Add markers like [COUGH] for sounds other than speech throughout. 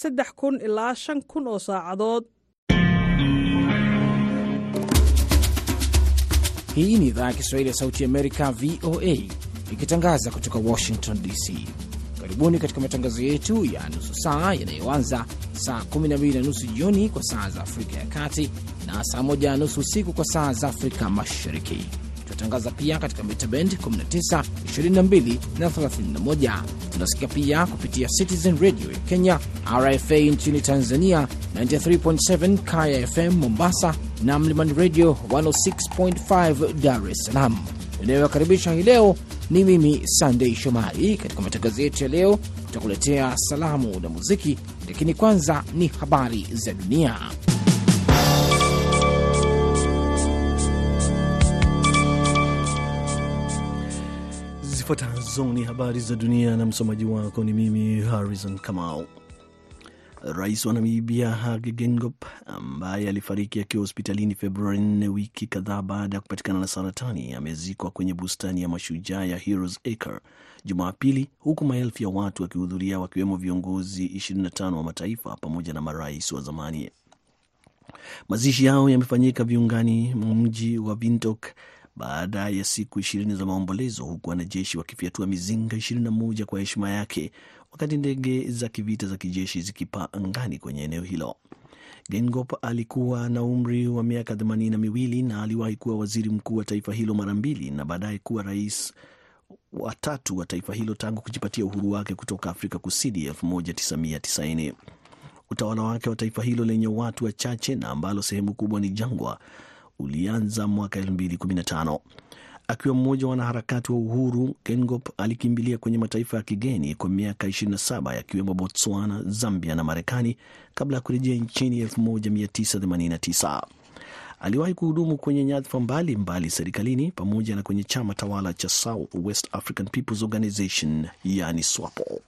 saddex kun ilaa shan kun oo saacadood Hii ni idhaa ya Kiswahili ya Sauti Amerika, VOA, ikitangaza kutoka Washington DC. Karibuni katika matangazo yetu ya nusu saa yanayoanza saa 12 na nusu jioni kwa saa za Afrika ya Kati na saa 1 na nusu usiku kwa saa za Afrika Mashariki. Tunatangaza pia katika mita bend 19, 22 na 31. Tunasikia pia kupitia Citizen Radio ya Kenya, RFA nchini Tanzania 93.7, Kaya FM Mombasa na Mlimani Radio 106.5 Dar es Salaam. Inayowakaribisha hii leo ni mimi Sandei Shomari. Katika matangazo yetu ya leo, tutakuletea salamu na muziki, lakini kwanza ni habari za dunia. Zifuatazo ni habari za dunia na msomaji wako ni mimi Harrison Kamau. Rais wa Namibia Hage Geingob ambaye alifariki akiwa hospitalini Februari 4 wiki kadhaa baada ya kupatikana na saratani amezikwa kwenye bustani ya mashujaa ya Heroes Acre Jumapili, huku maelfu ya watu wakihudhuria wakiwemo viongozi 25 wa mataifa pamoja na marais wa zamani. Mazishi yao yamefanyika viungani mwa mji wa Windhoek baada ya siku ishirini za maombolezo, huku wanajeshi wakifyatua mizinga 21 kwa heshima yake wakati ndege za kivita za kijeshi zikipaa angani kwenye eneo hilo. Gengop alikuwa na umri wa miaka themanini na miwili na aliwahi kuwa waziri mkuu wa taifa hilo mara mbili na baadaye kuwa rais wa tatu wa taifa hilo tangu kujipatia uhuru wake kutoka Afrika Kusini 1990. Utawala wake wa taifa hilo lenye watu wachache na ambalo sehemu kubwa ni jangwa ulianza mwaka 2015. Akiwa mmoja wa wanaharakati wa uhuru, Gengop alikimbilia kwenye mataifa ya kigeni kwa miaka 27 yakiwemo Botswana, Zambia na Marekani kabla ya kurejea nchini 1989. Aliwahi kuhudumu kwenye nyadhifa mbalimbali serikalini pamoja na kwenye chama tawala cha South West African Peoples Organization, yani SWAPO.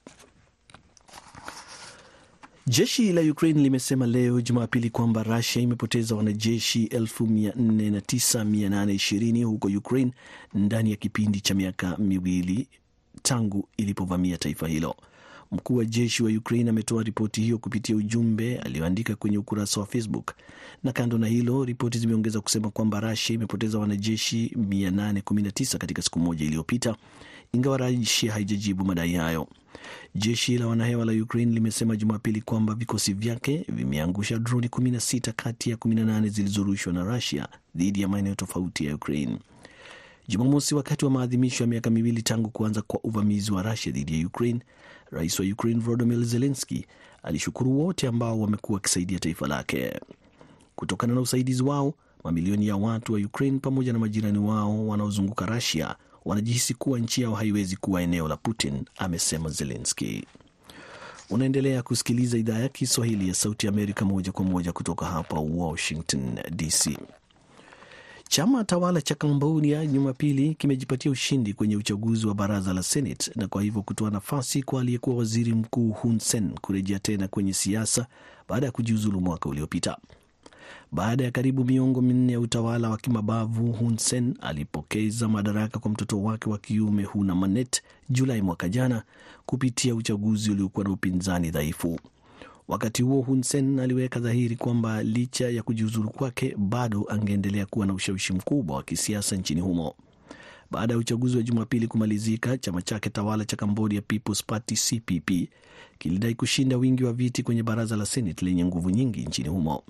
Jeshi la Ukraine limesema leo Jumapili kwamba Rusia imepoteza wanajeshi 49820 huko Ukraine ndani ya kipindi cha miaka miwili tangu ilipovamia taifa hilo. Mkuu wa jeshi wa Ukraine ametoa ripoti hiyo kupitia ujumbe aliyoandika kwenye ukurasa wa Facebook. Na kando na hilo, ripoti zimeongeza kusema kwamba Rusia imepoteza wanajeshi 819 katika siku moja iliyopita, ingawa Rasia haijajibu madai hayo. Jeshi la wanahewa la Ukraine limesema Jumapili kwamba vikosi vyake vimeangusha droni 16 kati ya 18 zilizorushwa na Rusia dhidi ya maeneo tofauti ya Ukraine. Jumamosi, wakati wa maadhimisho ya miaka miwili tangu kuanza kwa uvamizi wa Rusia dhidi ya Ukraine, rais wa Ukraine Volodymyr Zelensky alishukuru wote ambao wamekuwa wakisaidia taifa lake. Kutokana na usaidizi wao, mamilioni ya watu wa Ukraine pamoja na majirani wao wanaozunguka Rusia wanajihisi kuwa nchi yao haiwezi kuwa eneo la Putin, amesema Zelensky. Unaendelea kusikiliza idhaa ya Kiswahili ya Sauti ya Amerika moja kwa moja kutoka hapa Washington DC. Chama tawala cha Kambodia Jumapili kimejipatia ushindi kwenye uchaguzi wa baraza la Senate na kwa hivyo kutoa nafasi kwa aliyekuwa waziri mkuu Hun Sen kurejea tena kwenye siasa baada ya kujiuzulu mwaka uliopita. Baada ya karibu miongo minne ya utawala wa kimabavu, Hun Sen alipokeza madaraka kwa mtoto wake wa kiume Huna Manet Julai mwaka jana kupitia uchaguzi uliokuwa na upinzani dhaifu. Wakati huo Hun Sen aliweka dhahiri kwamba licha ya kujiuzuru kwake bado angeendelea kuwa na ushawishi mkubwa wa kisiasa nchini humo. Baada ya uchaguzi wa Jumapili kumalizika, chama chake tawala cha Cambodia People's Party CPP kilidai kushinda wingi wa viti kwenye baraza la Senate lenye nguvu nyingi nchini humo.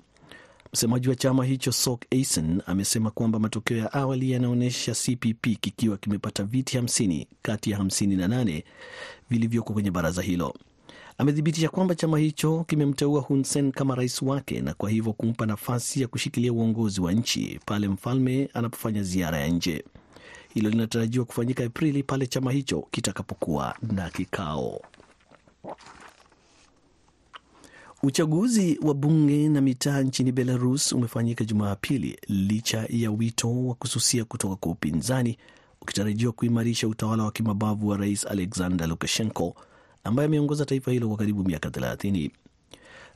Msemaji wa chama hicho Sok Eisen amesema kwamba matokeo ya awali yanaonyesha CPP kikiwa kimepata viti 50 kati ya 58 vilivyoko kwenye baraza hilo. Amethibitisha kwamba chama hicho kimemteua Hun Sen kama rais wake na kwa hivyo kumpa nafasi ya kushikilia uongozi wa nchi pale mfalme anapofanya ziara ya nje. Hilo linatarajiwa kufanyika Aprili pale chama hicho kitakapokuwa na kikao. Uchaguzi wa bunge na mitaa nchini Belarus umefanyika Jumapili licha ya wito wa kususia kutoka kwa upinzani, ukitarajiwa kuimarisha utawala wa kimabavu wa rais Alexander Lukashenko ambaye ameongoza taifa hilo kwa karibu miaka 30.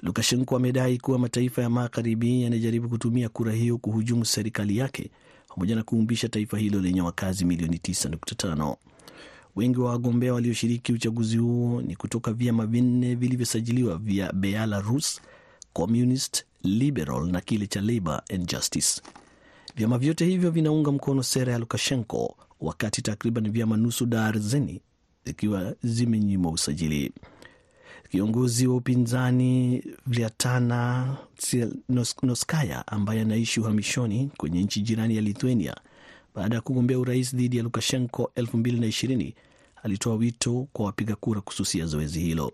Lukashenko amedai kuwa mataifa ya magharibi yanajaribu kutumia kura hiyo kuhujumu serikali yake pamoja na kuumbisha taifa hilo lenye wakazi milioni 9.5. Wengi wa wagombea walioshiriki uchaguzi huo ni kutoka vyama vinne vilivyosajiliwa vya Belarus, Communist, Liberal na kile cha Labour and Justice. Vyama vyote hivyo vinaunga mkono sera ya Lukashenko, wakati takriban vyama nusu darzeni zikiwa zimenyimwa usajili. Kiongozi wa upinzani Vliatana Noskaya ambaye anaishi uhamishoni kwenye nchi jirani ya Lithuania baada ya kugombea urais dhidi ya Lukashenko 2020 alitoa wito kwa wapiga kura kususia zoezi hilo.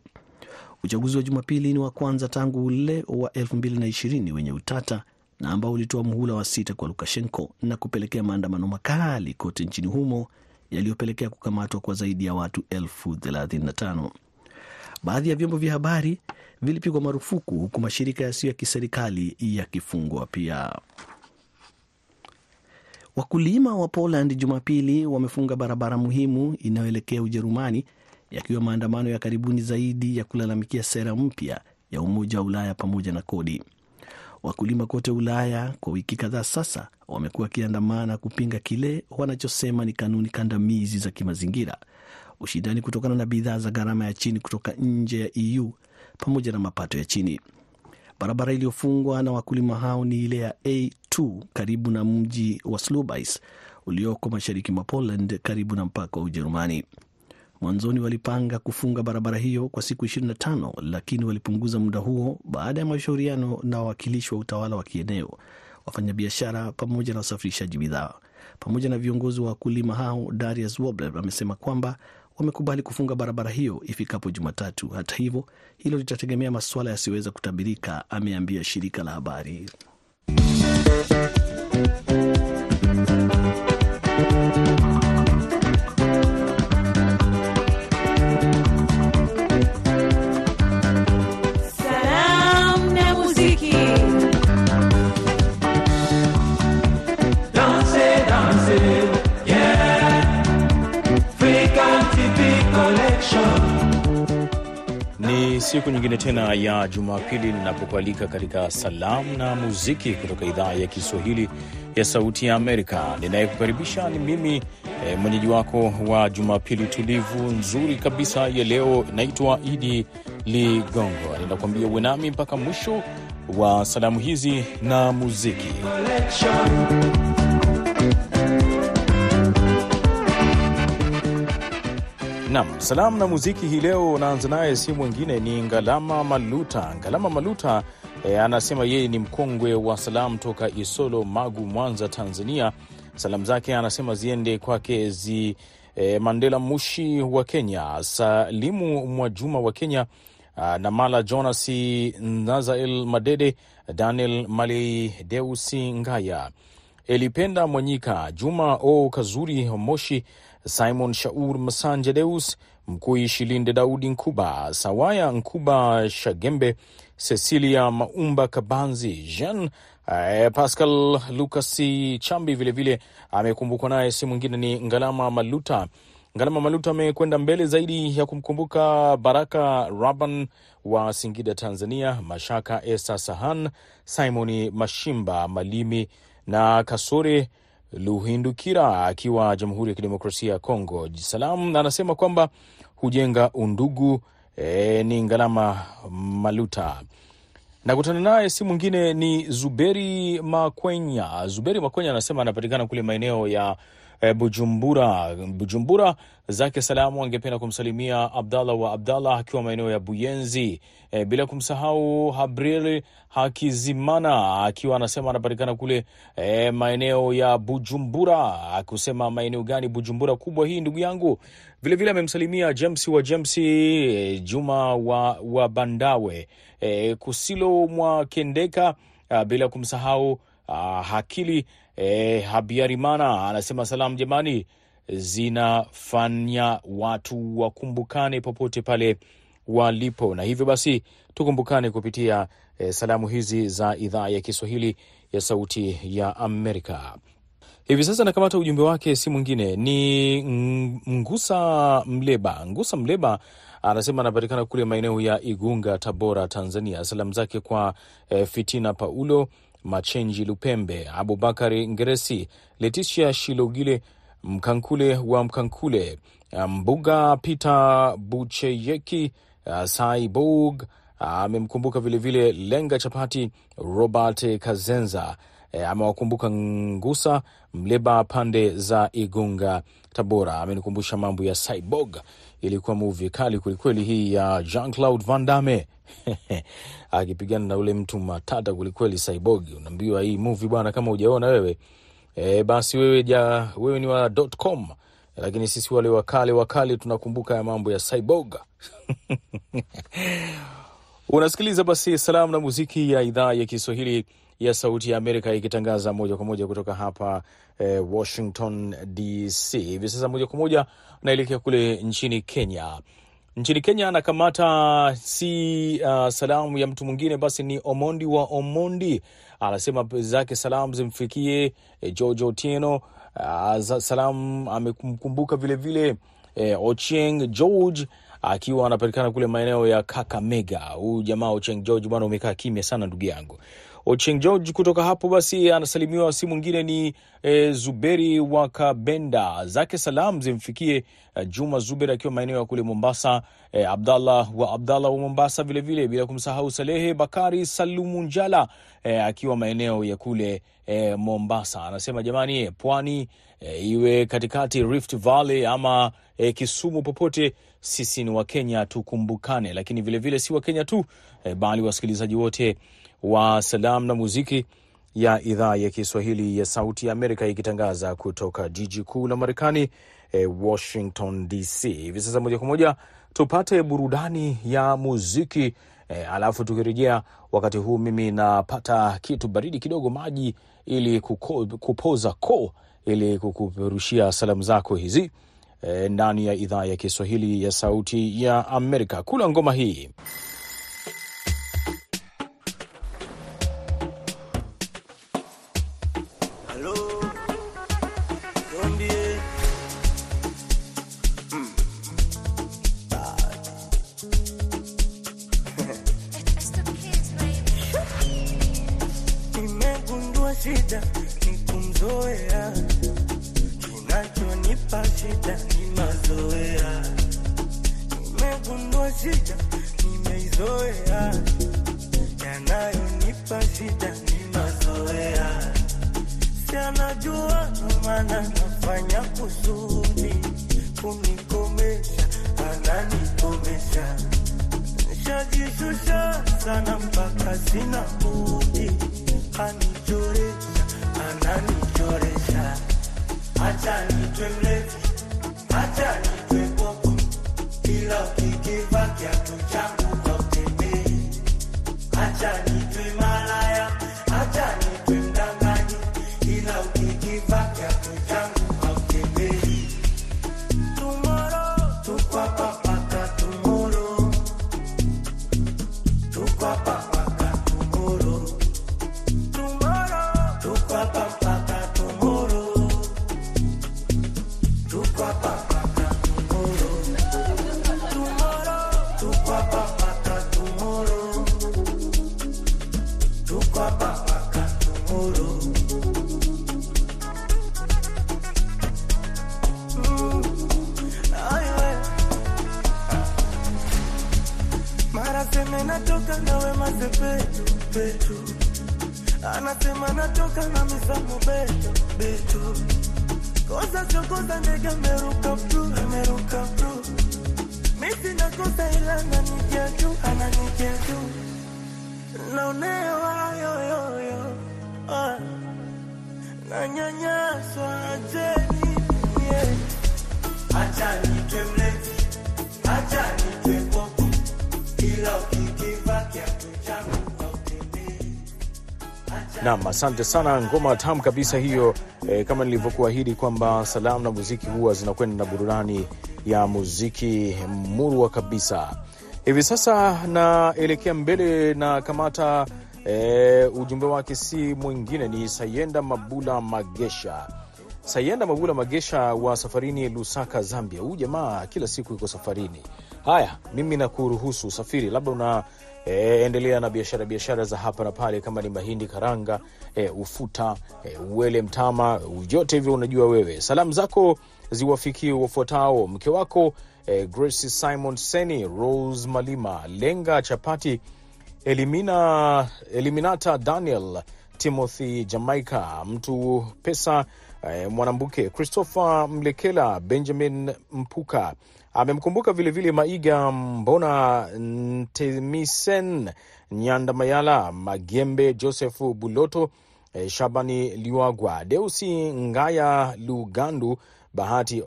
Uchaguzi wa Jumapili ni wa kwanza tangu ule wa 2020 wenye utata na ambao ulitoa muhula wa sita kwa Lukashenko na kupelekea maandamano makali kote nchini humo yaliyopelekea kukamatwa kwa zaidi ya watu elfu 35. Baadhi ya vyombo vya habari vilipigwa marufuku huku mashirika yasiyo ya kiserikali yakifungwa pia. Wakulima wa Poland Jumapili wamefunga barabara muhimu inayoelekea Ujerumani, yakiwa maandamano ya karibuni zaidi ya kulalamikia sera mpya ya Umoja wa Ulaya pamoja na kodi. Wakulima kote Ulaya kwa wiki kadhaa sasa wamekuwa wakiandamana kupinga kile wanachosema ni kanuni kandamizi za kimazingira, ushindani kutokana na bidhaa za gharama ya chini kutoka nje ya EU pamoja na mapato ya chini. Barabara iliyofungwa na wakulima hao ni ile ya A2 karibu na mji wa Slubice ulioko mashariki mwa Poland karibu na mpaka wa Ujerumani. Mwanzoni walipanga kufunga barabara hiyo kwa siku 25 lakini walipunguza muda huo baada ya mashauriano na wawakilishi wa utawala wa kieneo, wafanyabiashara pamoja na wasafirishaji bidhaa. Pamoja na viongozi wa wakulima hao, Darius Wobler amesema kwamba wamekubali kufunga barabara hiyo ifikapo Jumatatu. Hata hivyo, hilo litategemea masuala yasiyoweza kutabirika, ameambia shirika la habari. Siku nyingine tena ya Jumapili ninapokualika katika salamu na muziki kutoka idhaa ya Kiswahili ya Sauti ya Amerika. Ninayekukaribisha ni mimi e, mwenyeji wako wa Jumapili tulivu nzuri kabisa ya leo. Naitwa Idi Ligongo, ninakuambia uwe nami mpaka mwisho wa salamu hizi na muziki. Nam salamu na muziki hii leo naanza naye, si mwingine ni Ngalama Maluta. Ngalama Maluta e, anasema yeye ni mkongwe wa salamu toka Isolo, Magu, Mwanza, Tanzania. Salamu zake anasema ziende kwake zi e, Mandela Mushi wa Kenya, Salimu Mwajuma wa Kenya, a, Namala Jonas Nazael Madede, Daniel Malei, Deusi Ngaya, Elipenda Mwanyika, Juma O Kazuri Moshi, Simon Shaur Masanja Deus, Mkui Shilinde Daudi Nkuba, Sawaya Nkuba Shagembe, Cecilia Maumba Kabanzi, Jean eh, Pascal Lucas Chambi vilevile amekumbukwa naye, si mwingine ni Ngalama Maluta. Ngalama Maluta amekwenda mbele zaidi ya kumkumbuka Baraka Raban wa Singida, Tanzania, Mashaka Esa Sahan, Simoni Mashimba Malimi na Kasore Luhindukira akiwa Jamhuri ya Kidemokrasia ya Kongo. Salam anasema kwamba hujenga undugu. E, ni Ngalama Maluta. Nakutana naye si mwingine ni Zuberi Makwenya. Zuberi Makwenya anasema anapatikana kule maeneo ya e, Bujumbura. Bujumbura zake salamu angependa kumsalimia Abdallah wa Abdallah akiwa maeneo ya Buyenzi, eh, bila kumsahau Habril Hakizimana akiwa anasema anapatikana kule eh, maeneo ya Bujumbura, akusema maeneo gani Bujumbura kubwa hii ndugu yangu. Vilevile amemsalimia James wa James, e, Juma wa, wa Bandawe, eh, Kusilo mwa Kendeka, ah, bila kumsahau ah, Hakili e, Habiarimana anasema salamu jamani zinafanya watu wakumbukane popote pale walipo, na hivyo basi tukumbukane kupitia eh, salamu hizi za idhaa ya Kiswahili ya Sauti ya Amerika. Hivi sasa nakamata ujumbe wake, si mwingine ni Ngusa Mleba. Ngusa Mleba anasema anapatikana kule maeneo ya Igunga, Tabora, Tanzania. Salamu zake kwa eh, Fitina Paulo Machenji Lupembe, Abubakari Ngeresi, Leticia Shilogile, Mkankule wa Mkankule, Mbuga Peter Bucheyeki, uh, Saibog amemkumbuka vilevile Lenga Chapati, Robert Kazenza e, amewakumbuka Ngusa Mleba pande za Igunga, Tabora. Amenikumbusha mambo ya Cyborg, ilikuwa muvi kali kwelikweli hii ya Jean Claude Van Damme. [LAUGHS] Akipigana na ule mtu matata kwelikweli Cyborg. Unaambiwa hii muvi bwana, kama ujaona wewe e, basi wewe, ja, wewe ni wa .com, lakini sisi wale wakale wakale tunakumbuka ya mambo ya Cyborg. [LAUGHS] Unasikiliza basi salamu na muziki ya idhaa ya Kiswahili ya Sauti ya Amerika ikitangaza moja kwa moja kutoka hapa eh, Washington DC. Hivi sasa moja kwa moja naelekea kule nchini Kenya. Nchini Kenya anakamata si uh, salamu ya mtu mwingine, basi ni Omondi wa Omondi, anasema zake salamu zimfikie eh, George Otieno. Uh, salamu amemkumbuka vilevile eh, Ochieng George akiwa anapatikana kule maeneo ya Kakamega. Huyu jamaa Ochieng George bwana, umekaa kimya sana ndugu yangu. Ochieng George kutoka hapo basi anasalimiwa, si mwingine ni e, Zuberi wa Kabenda, zake salam zimfikie e, Juma Zuberi akiwa maeneo ya kule Mombasa, e, Abdallah wa Abdallah wa Mombasa vilevile, bila kumsahau Salehe Bakari Salumu Njala e, akiwa maeneo ya kule e, Mombasa. Anasema jamani, pwani e, iwe katikati Rift Valley ama e, Kisumu, popote sisi ni Wakenya, tukumbukane. Lakini vilevile vile si Wakenya tu e, bali wasikilizaji wote wa salam na muziki ya idhaa ya Kiswahili ya Sauti ya Amerika ikitangaza kutoka jiji kuu la Marekani eh, Washington DC. Hivi sasa moja kwa moja tupate burudani ya muziki eh, alafu tukirejea, wakati huu mimi napata kitu baridi kidogo, maji ili kuko, kupoza koo ili kukuperushia salamu zako hizi eh, ndani ya idhaa ya Kiswahili ya Sauti ya Amerika. Kula ngoma hii shida ni kumzoea, kinachonipa shida ni mazoea. Nimegundua shida nimeizoea, yanayonipa shida ni mazoea. Si maana nafanya kusudi kunikomesha, ananikomesha Nishajishusha sana mpaka sina budi, anichoresha, ananichoresha. Acha nitwe mlevi, acha nitwe popo, ila ukikiva kiatu changu Nam, asante sana, ngoma tamu kabisa hiyo. E, kama nilivyokuahidi kwamba salamu na muziki huwa zinakwenda na burudani ya muziki murwa kabisa. Hivi sasa naelekea mbele na kamata e, ujumbe wake si mwingine ni Sayenda Mabula Magesha. Sayenda Mabula Magesha wa safarini Lusaka, Zambia. Huyu jamaa kila siku yuko safarini. Haya, mimi nakuruhusu usafiri, labda una E, endelea na biashara biashara za hapa na pale, kama ni mahindi karanga, e, ufuta, e, uwele, mtama, vyote hivyo unajua wewe. Salamu zako ziwafikie wafuatao: mke wako e, Grace Simon Seni, Rose Malima, Lenga Chapati, Elimina, Eliminata Daniel, Timothy Jamaica, mtu pesa eh, Mwanambuke, Christopher Mlekela, Benjamin Mpuka amemkumbuka vilevile Maiga Mbona, Ntemisen Nyandamayala, Magembe, Joseph Buloto, eh, Shabani Liwagwa, Deusi Ngaya Lugandu, Bahati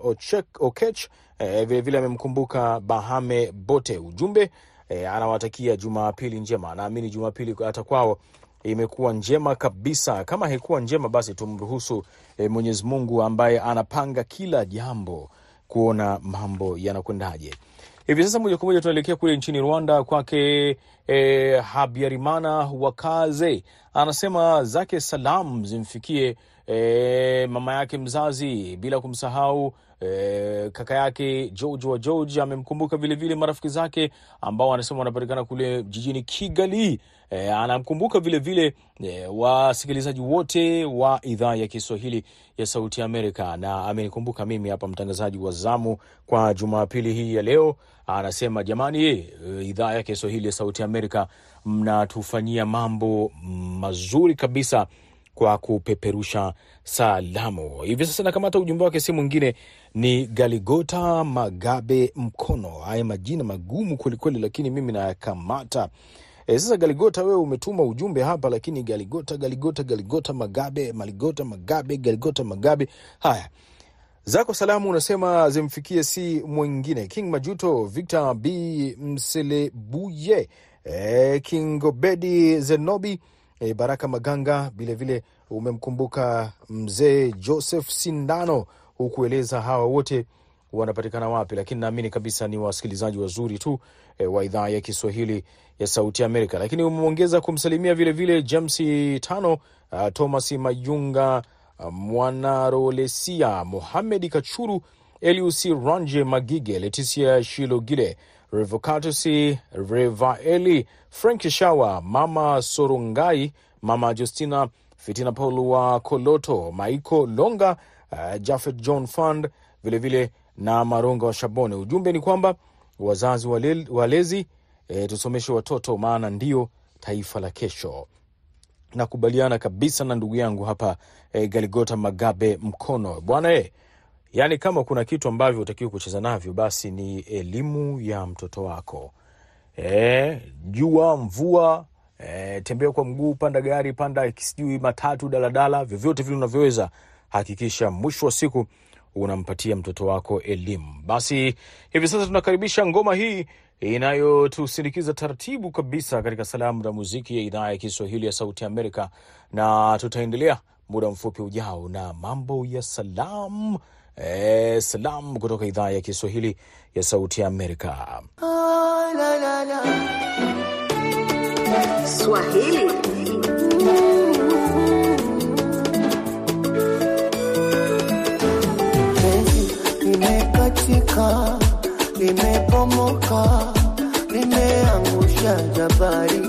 Okech eh, vilevile amemkumbuka Bahame Bote. Ujumbe E, anawatakia Jumapili njema. Naamini Jumapili hata kwao imekuwa njema kabisa. Kama haikuwa njema, basi tumruhusu e, Mwenyezi Mungu ambaye anapanga kila jambo kuona mambo yanakwendaje. Hivi sasa moja kwa moja tunaelekea kule nchini Rwanda kwake e, Habyarimana Wakaze anasema zake salam zimfikie e, mama yake mzazi bila kumsahau e, kaka yake George wa George. Amemkumbuka vilevile marafiki zake ambao anasema wanapatikana kule jijini Kigali. E, anamkumbuka vilevile e, wasikilizaji wote wa idhaa ya Kiswahili ya Sauti ya Amerika, na amenikumbuka mimi hapa mtangazaji wa zamu kwa Jumapili hii ya leo. Anasema jamani, e, idhaa ya Kiswahili ya Sauti ya Amerika mnatufanyia mambo mazuri kabisa kwa kupeperusha salamu. Hivi sasa nakamata ujumbe wake, si mwingine ni Galigota Magabe Mkono. Haya majina magumu kwelikweli, lakini mimi nayakamata. E, sasa Galigota, wewe umetuma ujumbe hapa, lakini Galigota, Galigota, Galigota Magabe, Maligota Magabe, Galigota Magabe. Haya zako salamu unasema zimfikie si mwingine King Majuto, Victor B Mselebuye, e, King Obedi Zenobi e, Baraka Maganga, vilevile umemkumbuka mzee Joseph Sindano, hukueleza hawa wote wanapatikana wapi, lakini naamini kabisa ni wasikilizaji wazuri tu e, wa idhaa ya Kiswahili ya Sauti ya Amerika. Lakini umeongeza kumsalimia vilevile James Tano, uh, Thomas Mayunga, uh, Mwanarolesia, Mohamed Kachuru, Eliusi Ranje Magige, Leticia Shilogile, Revocatus Revaeli, Frank Shawa, Mama Sorongai, Mama Justina Fitina, Paul wa Koloto, Maiko Longa, uh, Jafet John Fund vilevile na Maronga wa Shabone. Ujumbe ni kwamba wazazi wale, walezi e, tusomeshe watoto maana ndio taifa la kesho. Nakubaliana kabisa na ndugu yangu hapa e, Galigota Magabe Mkono bwana e, yaani kama kuna kitu ambavyo utakiwa kucheza navyo basi ni elimu ya mtoto wako. E, jua mvua e, tembea kwa mguu, panda gari, panda sijui matatu, daladala, vyovyote vile unavyoweza, hakikisha mwisho wa siku unampatia mtoto wako elimu. Basi hivi sasa tunakaribisha ngoma hii inayotusindikiza taratibu kabisa katika salamu na muziki ya idhaa ya Kiswahili ya Sauti Amerika, na tutaendelea muda mfupi ujao na mambo ya salamu e, salamu kutoka idhaa ya Kiswahili ya Sauti ya Amerika. Swahili. Limekatika, limebomoka, limeangusha jabari,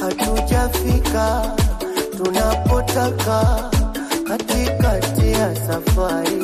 hatujafika tunapotaka katikati ya safari.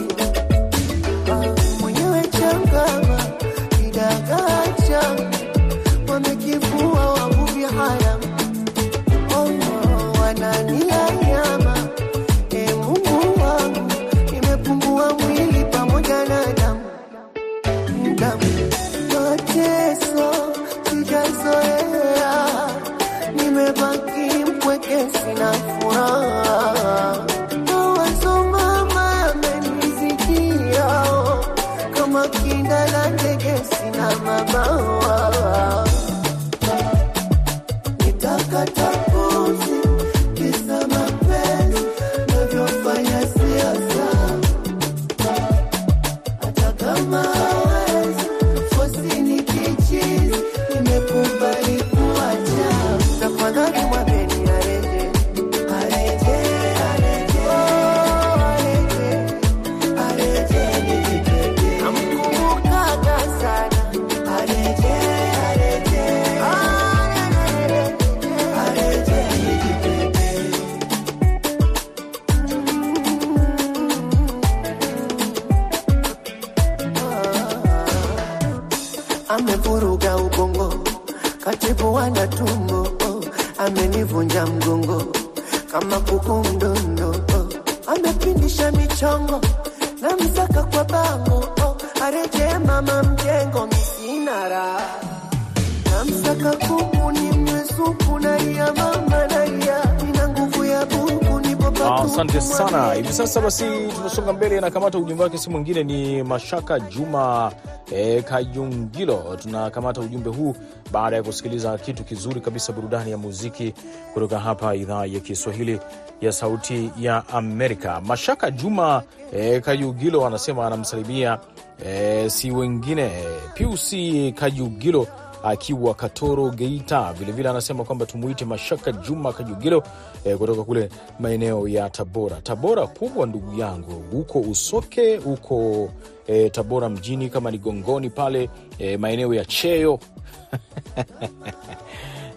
Sana. Hivi sasa basi tunasonga mbele anakamata ujumbe wake, si mwingine ni Mashaka Juma e, Kayungilo. Tunakamata ujumbe huu baada ya kusikiliza kitu kizuri kabisa, burudani ya muziki kutoka hapa idhaa ya Kiswahili ya Sauti ya Amerika. Mashaka Juma e, Kayungilo anasema anamsalimia e, si wengine Piusi Kayungilo akiwa Katoro Geita. Vilevile anasema kwamba tumuite Mashaka Juma Kajugilo eh, kutoka kule maeneo ya Tabora. Tabora kubwa ndugu yangu, huko Usoke huko eh, Tabora mjini, kama ni Gongoni pale eh, maeneo ya Cheyo [LAUGHS]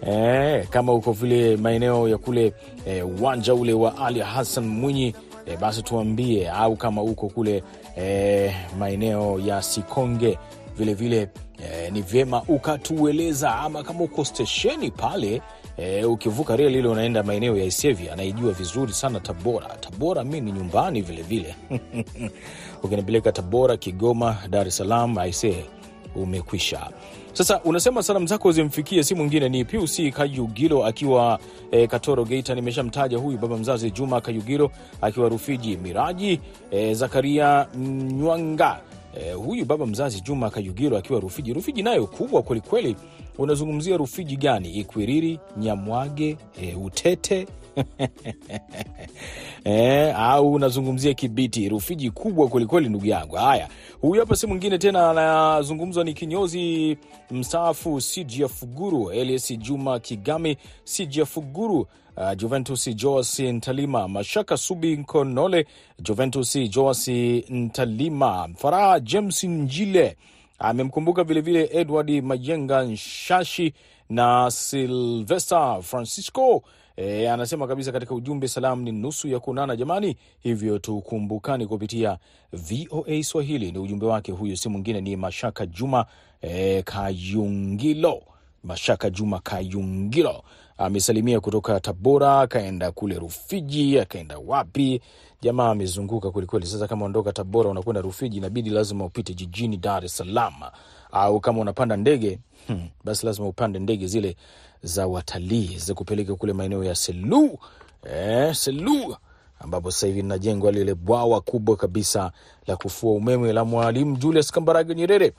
Eh, kama uko vile maeneo ya kule uwanja ule wa Ali Hassan Mwinyi eh, basi tuambie, au kama uko kule eh, maeneo ya Sikonge vilevile vile, eh, ni vyema ukatueleza, ama kama uko stesheni pale eh, ukivuka reli ile unaenda maeneo ya Isevi, anaijua vizuri sana Tabora. Tabora mi ni nyumbani vilevile [LAUGHS] ukinipeleka Tabora, Kigoma, Dar es Salaam aisee umekwisha. Sasa unasema salamu zako zimfikie, si mwingine ni Pius Kayugilo akiwa e, Katoro Geita. Nimeshamtaja huyu baba mzazi Juma Kayugilo akiwa Rufiji, Miraji e, Zakaria Nywanga e, huyu baba mzazi Juma Kayugilo akiwa Rufiji. Rufiji nayo kubwa kwelikweli. Unazungumzia Rufiji gani? Ikwiriri, Nyamwage, e, Utete [LAUGHS] Eh, au unazungumzia Kibiti, Rufiji kubwa kwelikweli, ndugu yangu. Haya, huyu hapa si mwingine tena, anazungumzwa ni kinyozi mstaafu Sijia Fuguru, Elias Juma Kigami, Sijia Fuguru, uh, Juventus Joas Ntalima, Mashaka Subi Nkonole, Juventus Joas Ntalima, Faraha James Njile amemkumbuka vilevile Edward Majenga Nshashi na Silvester Francisco. E, anasema kabisa katika ujumbe, salamu ni nusu ya kuonana jamani, hivyo tukumbukani kupitia VOA Swahili. Ni ujumbe wake huyo, si mwingine ni Mashaka Juma e, Kayungilo. Mashaka Juma Kayungilo amesalimia kutoka Tabora, akaenda kule Rufiji, akaenda wapi? Jamaa amezunguka kwelikweli. Sasa kama ondoka Tabora unakwenda Rufiji, inabidi lazima upite jijini Dar es Salaam, au kama unapanda ndege hmm, basi lazima upande ndege zile za watalii za kupeleka kule maeneo ya Selu eh, Selu ambapo sasa hivi linajengwa lile bwawa kubwa kabisa la kufua umeme la Mwalimu Julius Kambarage Nyerere.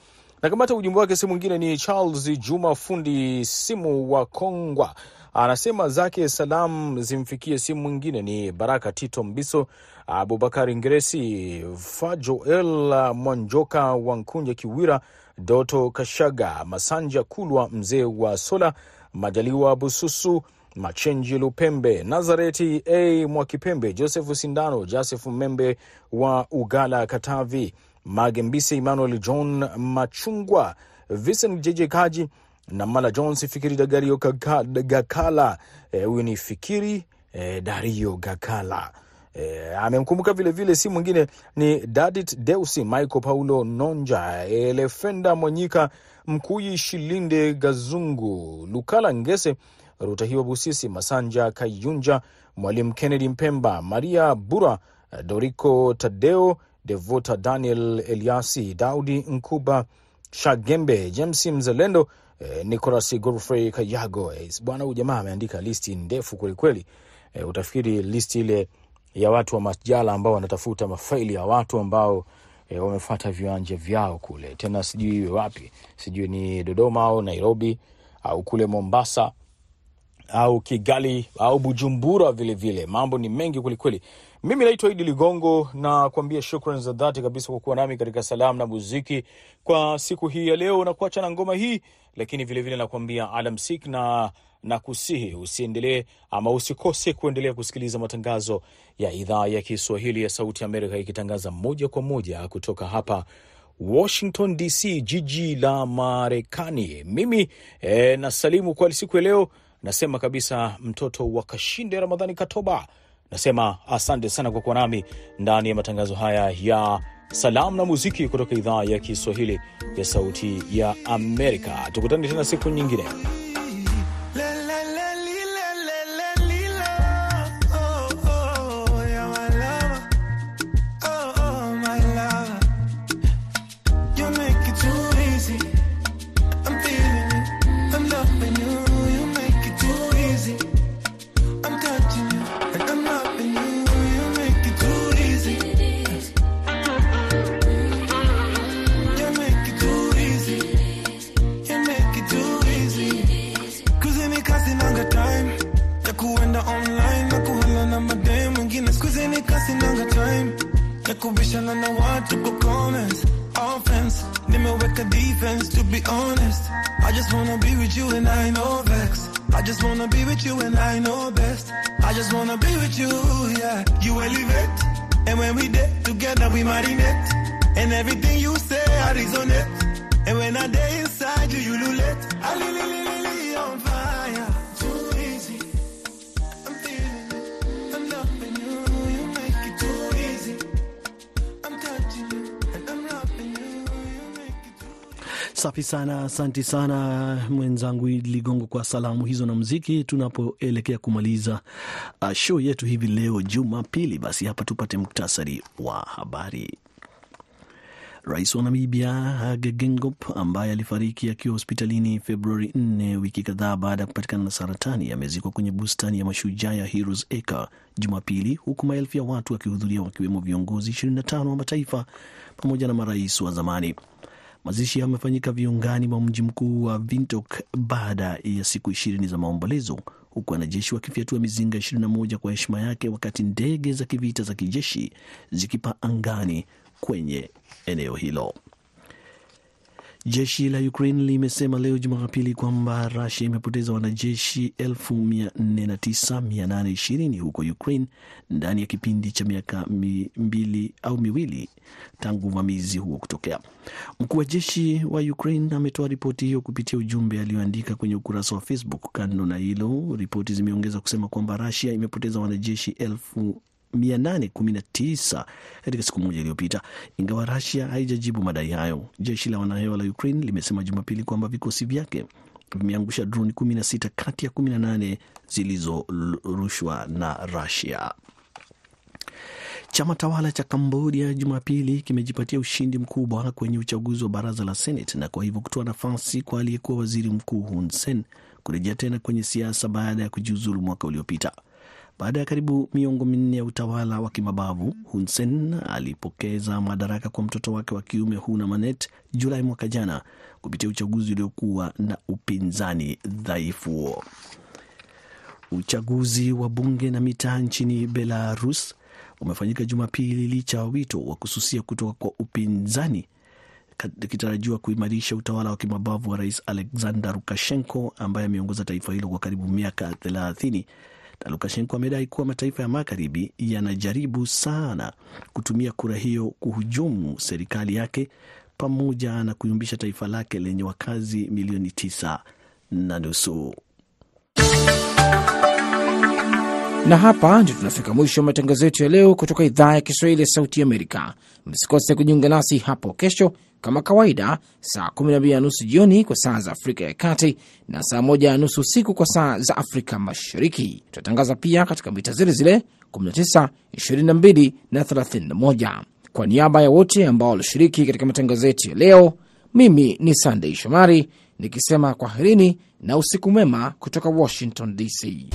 Na kamata ujumbe wake si mwingine ni Charles Juma, fundi simu wa Kongwa, anasema zake salam zimfikie. Simu mwingine ni Baraka Tito Mbiso, Abubakari Ngresi, Fajoel Mwanjoka, Wankunja Kiwira, Doto Kashaga, Masanja Kulwa, mzee wa Sola, Majaliwa Bususu, Machenji Lupembe, Nazareti a Mwakipembe, Joseph Sindano, Josefu Membe wa Ugala, Katavi, Magembise, Emmanuel John Machungwa, Vincent JJ Kaji na Mala Jones, Fikiri Dagario Gakala. Huyu e, ni Fikiri e, Dario Gakala. E, amemkumbuka vilevile si mwingine ni Dadit Deusi, Michael Paulo Nonja, Elefenda Mwanyika, Mkuyi Shilinde Gazungu, Lukala Ngese, Rutahiwa Busisi, Masanja Kayunja, Mwalimu Kennedy Mpemba, Maria Bura, Doriko Tadeo, Devota Daniel Eliasi, Daudi Nkuba, Shagembe, James Mzalendo, eh, Nicolas Godfrey Kayago. Eh, bwana huyu jamaa ameandika listi ndefu kwelikweli. Eh, utafikiri listi ile ya watu wa masjala ambao wanatafuta mafaili ya watu ambao e, wamefata viwanja vyao kule, tena sijui iwe wapi, sijui ni Dodoma au Nairobi au kule Mombasa au Kigali au Bujumbura vilevile vile. Mambo ni mengi kwelikweli. Mimi naitwa Idi Ligongo na kuambia shukran za dhati kabisa kwa kuwa nami katika salamu na muziki kwa siku hii ya leo, na kuacha na ngoma hii, lakini vilevile nakuambia alamsik na nakusihi usiendelee ama usikose kuendelea kusikiliza matangazo ya idhaa ya Kiswahili ya Sauti ya Amerika ikitangaza moja kwa moja kutoka hapa Washington DC, jiji la Marekani. Mimi eh, nasalimu kwa siku ya leo, nasema kabisa mtoto wa Kashinde Ramadhani Katoba, nasema asante sana kwa kuwa nami ndani ya matangazo haya ya salamu na muziki kutoka idhaa ya Kiswahili ya Sauti ya Amerika. Tukutane tena siku nyingine. Sana, asanti sana mwenzangu Ligongo kwa salamu hizo na mziki, Tunapoelekea kumaliza uh, show yetu hivi leo Jumapili, basi hapa tupate muktasari wa habari. Rais wa Namibia Hage Geingob ambaye alifariki akiwa hospitalini Februari 4 wiki kadhaa baada ya kupatikana na saratani amezikwa kwenye bustani ya mashujaa ya Heroes Acre Jumapili, huku maelfu ya watu wakihudhuria wakiwemo viongozi 25 wa mataifa pamoja na marais wa zamani. Mazishi yamefanyika viungani mwa mji mkuu wa Windhoek baada ya siku ishirini za maombolezo, huku wanajeshi wakifyatua mizinga 21 kwa heshima yake, wakati ndege za kivita za kijeshi zikipaa angani kwenye eneo hilo. Jeshi la Ukraine limesema leo Jumapili kwamba Rusia imepoteza wanajeshi 409,820 huko Ukraine ndani ya kipindi cha miaka mbili au miwili tangu uvamizi huo kutokea. Mkuu wa jeshi wa Ukraine ametoa ripoti hiyo kupitia ujumbe aliyoandika kwenye ukurasa wa Facebook. Kando na hilo, ripoti zimeongeza kusema kwamba Rusia imepoteza wanajeshi elfu 819 katika siku moja iliyopita, ingawa Rusia haijajibu madai hayo. Jeshi la wanahewa la Ukraine limesema Jumapili kwamba vikosi vyake vimeangusha droni 16 kati ya 18 zilizorushwa na Rusia. Chama tawala cha Kambodia Jumapili kimejipatia ushindi mkubwa kwenye uchaguzi wa baraza la Senate na kwa hivyo kutoa nafasi kwa aliyekuwa waziri mkuu Hun Sen kurejea tena kwenye siasa baada ya kujiuzulu mwaka uliopita. Baada ya karibu miongo minne ya utawala wa kimabavu, Hun Sen alipokeza madaraka kwa mtoto wake wa kiume Huna Manet Julai mwaka jana kupitia uchaguzi uliokuwa na upinzani dhaifu. Uchaguzi wa bunge na mitaa nchini Belarus umefanyika Jumapili licha ya wito wa kususia kutoka kwa upinzani ikitarajiwa kuimarisha utawala wa kimabavu wa rais Alexander Lukashenko ambaye ameongoza taifa hilo kwa karibu miaka thelathini. Na Lukashenko amedai kuwa mataifa ya magharibi yanajaribu sana kutumia kura hiyo kuhujumu serikali yake pamoja na kuyumbisha taifa lake lenye wakazi milioni tisa na nusu. Na hapa ndio tunafika mwisho wa matangazo yetu ya leo kutoka idhaa ya Kiswahili ya Sauti Amerika. Msikose kujiunga nasi hapo kesho kama kawaida, saa 12 na nusu jioni kwa saa za Afrika ya Kati na saa 1 na nusu usiku kwa saa za Afrika Mashariki. Tutatangaza pia katika mita zile zile 19, 22 na 31. Kwa niaba ya wote ambao walishiriki katika matangazo yetu ya leo, mimi ni Sandei Shomari nikisema kwaherini na usiku mwema kutoka Washington DC.